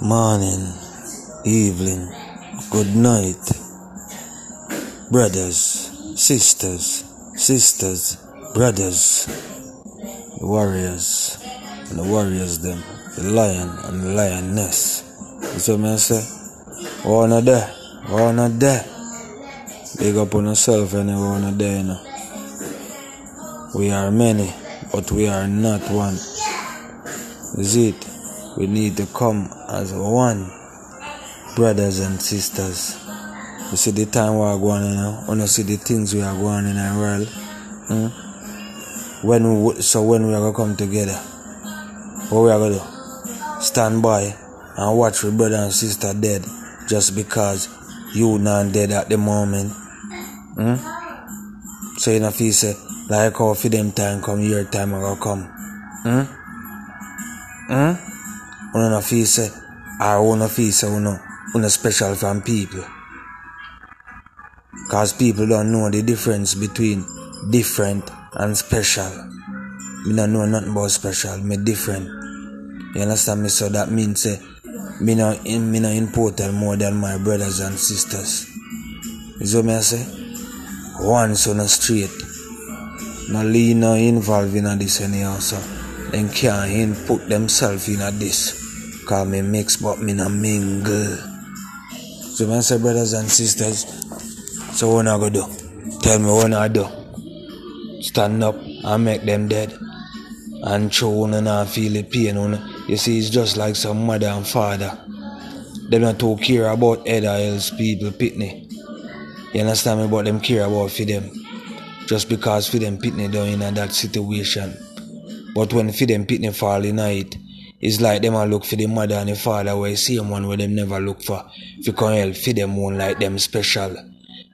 morning, evening, good night, brothers, sisters, sisters, brothers, the warriors, and the warriors them, the lion and the lioness. You see what I say? One of there. Big up on yourself and there, you know. We are many, but we are not one. Is it? We need to come as one, brothers and sisters. You see the time we are going, you know. You see the things we are going in our world. Hmm? When we, so when we are gonna come together, what we are gonna do? Stand by and watch your brother and sister dead just because you not dead at the moment. Hmm? So you know if you say like how for them time come your time will come. Hmm? Hmm? Una no feel say or una una, special from people. Cause people don't know the difference between different and special. Me don't know nothing about special, me different. You understand me? So that means say me not me not important more than my brothers and sisters. You see what me I say? Once son of straight. No lean no involved in this anyhow so them can't input themselves in this. Call me mix but me not mingle. So I say brothers and sisters, so what I go do? Tell me what I do. Stand up and make them dead. And show and I feel the pain. Una. You see, it's just like some mother and father. They don't too care about other else people pitney. You understand me? But them care about for them. Just because for them pitney down in that situation. But when for them pitney fall in it, it's like them a look for the mother and the father where them one where them never look for. If you can help for them one like them special.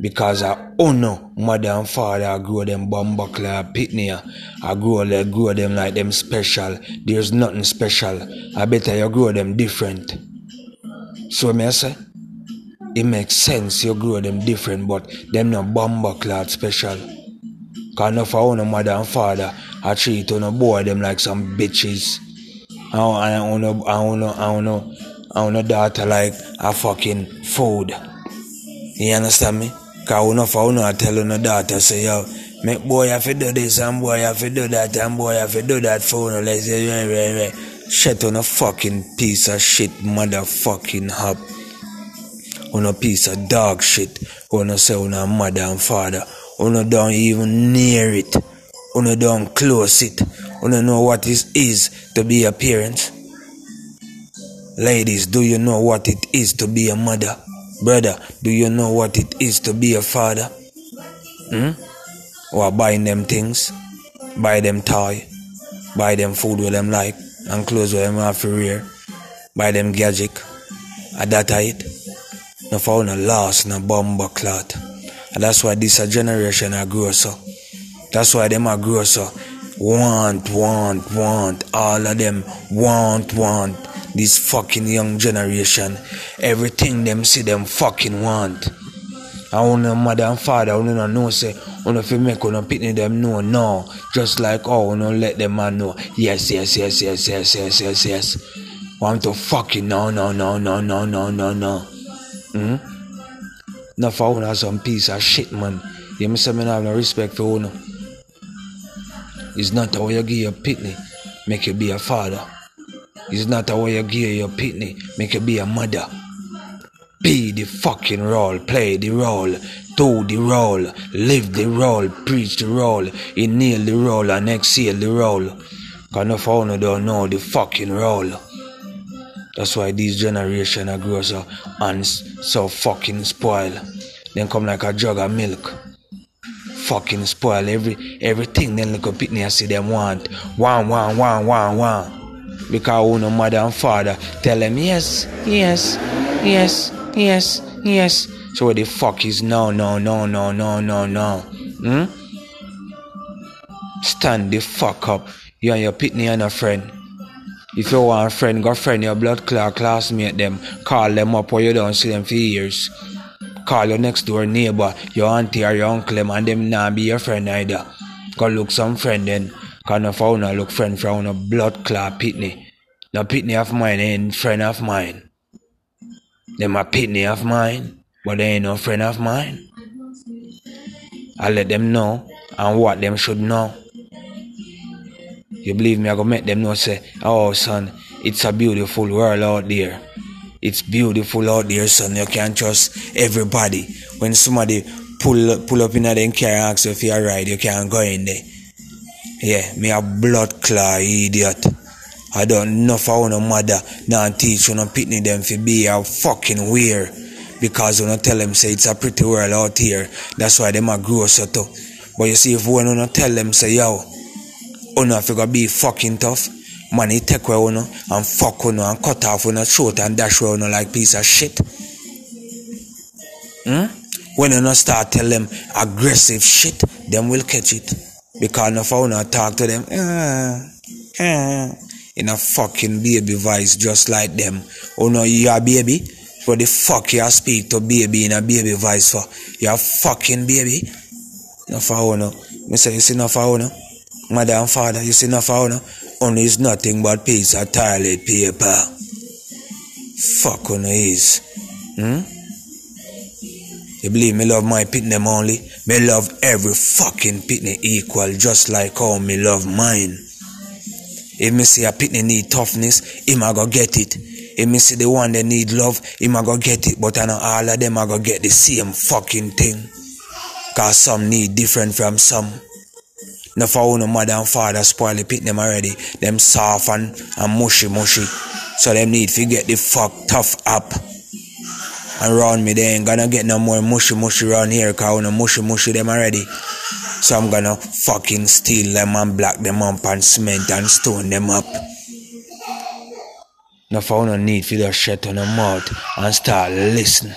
Because I honor mother and father I grow them bumbuckler pitney. I grow them grow them like them special. There's nothing special. I better you grow them different. So me say it makes sense you grow them different but them not bumbuckler special. Cause enough of own mother and father I treat on a boy them like some bitches. Oh, I don't know, I don't know, I don't know, I don't know daughter like a fucking food. You understand me? Cause enough of uno I tell on a daughter say yo, make boy have to do this and boy have to do that and boy have to do that for uno. Like say. Shit on a fucking piece of shit motherfucking hub. On a piece of dog shit. Uno say uno mother and father. Uno don't even near it. Uno don't close it. Uno know what it is to be a parent. Ladies, do you know what it is to be a mother? Brother, do you know what it is to be a father? Hmm? Or buying them things? Buy them toy? Buy them food where them like? And clothes where them have to wear? Buy them gadget? And that a it? No for no loss, no bomber clot. And that's why this a generation a grow so. That's why them a grow so. Want, want, want. All of them want, want. This fucking young generation. Everything them see them fucking want. And when the mother and father, when you know say, when if you make when pitney them know, no. Just like oh, you let them man know. Yes, yes, yes, yes, yes, yes, yes, yes. Want to fucking no, no, no, no, no, no, no, no. Hmm? No for una some piece of shit, man. You me have no respect for una. It's not how you give your pitney, make you be a father. It's not how you give your pitney, make you be a mother. Be the fucking role, play the role, do the role, live the role, preach the role, inhale the role and exhale the role. Cause enough of you don't know the fucking role. That's why this generation are grow so and so fucking spoil. Then come like a jug of milk. Fucking spoil every everything then look up pitney and see them want. One, one, one, one, one. Because uno mother and father tell them yes, yes, yes, yes, yes. So what the fuck is no, no, no, no, no, no, no. Hmm? Stand the fuck up. You and your pitney and a friend. If you want a friend, go friend your blood clot classmate them. Call them up or you don't see them for years. Call your next door neighbor, your auntie or your uncle them and them not be your friend either. Go look some friend then. Cause no for una look friend from una blood clot pitney. No pitney of mine ain't friend of mine. Them a pitney of mine, but they ain't no friend of mine. I let them know and what them should know. You believe me, I go make them know say, oh son, it's a beautiful world out there. It's beautiful out there, son. You can't trust everybody. When somebody pull pull up in them car and ask you if you're right, you can't go in there. Yeah, me a blood clot idiot. I don't know I want mother now teach when I'm pitting them for be a fucking weird. Because when I tell them say it's a pretty world out here, that's why them a grow so too. But you see if when I tell them say yo, uno have to be fucking tough, money take away uno and fuck uno and cut off uno throat and dash away uno like piece of shit. Hmm? When you not start tell them aggressive shit, them will catch it. Because no for uno talk to them, ah, ah, in a fucking baby voice just like them. Uno you a baby? What the fuck you speak to baby in a baby voice for? You a fucking baby? No for uno. Me say you see no for uno? Mother and father, you see no for uno? Uno is nothing but piece of toilet paper. Fuck uno is. Hmm? You believe me love my pitney only? Me love every fucking pitney equal, just like how me love mine. If me see a pitney need toughness, him a go get it. If me see the one that need love, him a go get it. But I know all of them a go get the same fucking thing. Cause some need different from some. No for no mother and father spoil the pit them already. Them soft and, and mushy mushy. So them need to get the fuck tough up. And round me they ain't gonna get no more mushy mushy around here cause no mushy mushy them already. So I'm gonna fucking steal them and black them up and cement and stone them up. No for no need for just shut on the mouth and start listen.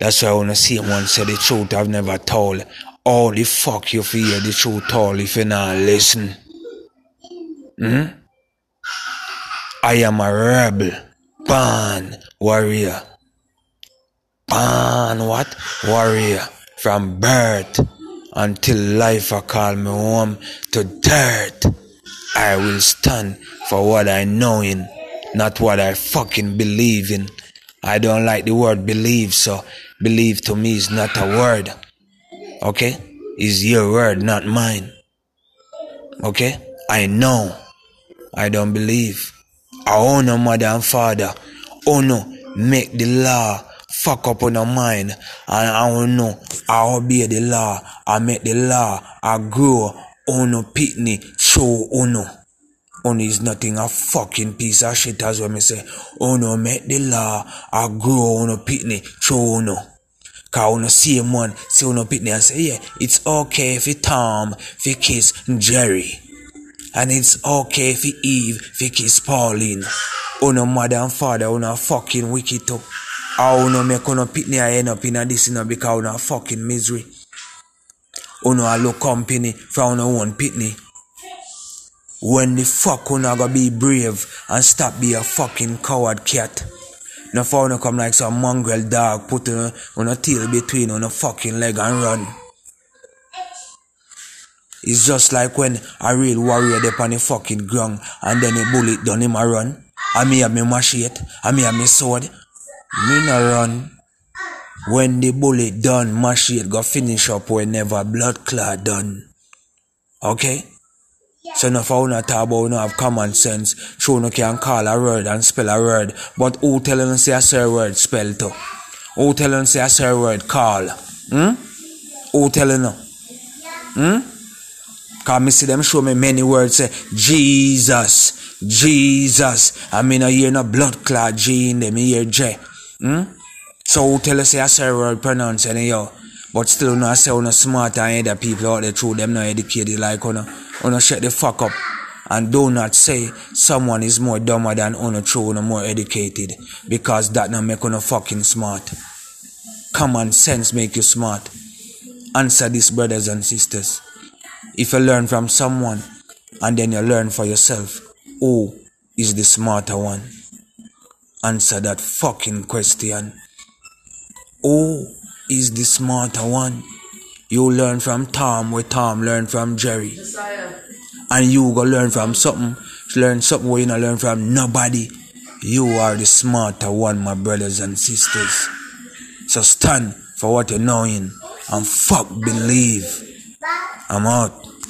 That's why I wanna see one say the truth I've never told. The fuck you feel the truth all if you not listen. Hmm? I am a rebel, born warrior. Born what? Warrior. From birth until life I call me home to dirt. I will stand for what I know in, not what I fucking believe in. I don't like the word believe, so believe to me is not a word. Okay? Is your word, not mine. Okay? I know. I don't believe. I own a mother and father. Oh no, make the law fuck up on your mind. And I don't know. I obey the law. I make the law. I grow. Oh uno pitney. Show oh uno. Uno oh is nothing a fucking piece of shit as well me say. Uno make the law. I grow uno pitney. Show uno. Cause uno same one see uno pitney and say, yeah, it's okay it Tom, you kiss Jerry. And it's okay you Eve, you kiss Pauline. Uno mother and father, uno fucking wicked too. How uno make uno pitney I end up in a this you know, because uno fucking misery. Uno a look company from uno own pitney. When the fuck uno go be brave and stop be a fucking coward cat. No for uno come like some mongrel dog put uh, on a tail between on a fucking leg and run. It's just like when a real warrior dey on the fucking ground and then a bullet done him a run. And me have me machete, and me have me sword. Me no run. When the bullet done, machete go finish up whenever blood clot done. Okay? So no for una talk about no have common sense. Sure no can call a word and spell a word. But who tell you say a sir word spell to? Who tell you say a sir word call? Hmm? Who tell you no? Hmm? Cause me see them show me many words say Jesus, Jesus. I mean I hear no blood clot G in them, I hear J. Hmm? So who tell us say a sir word pronounce anyhow? But still no say uno smart and other people out there through them not educated like uno. Uno shut the fuck up. And do not say someone is more dumber than uno true uno more educated. Because that not make uno fucking smart. Common sense make you smart. Answer this brothers and sisters. If you learn from someone and then you learn for yourself, who is the smarter one? Answer that fucking question. Who is the smarter one? You learn from Tom where Tom learn from Jerry. And you go learn from something learn something where you not learn from nobody. You are the smarter one, my brothers and sisters. So stand for what you're knowing and fuck believe. I'm out.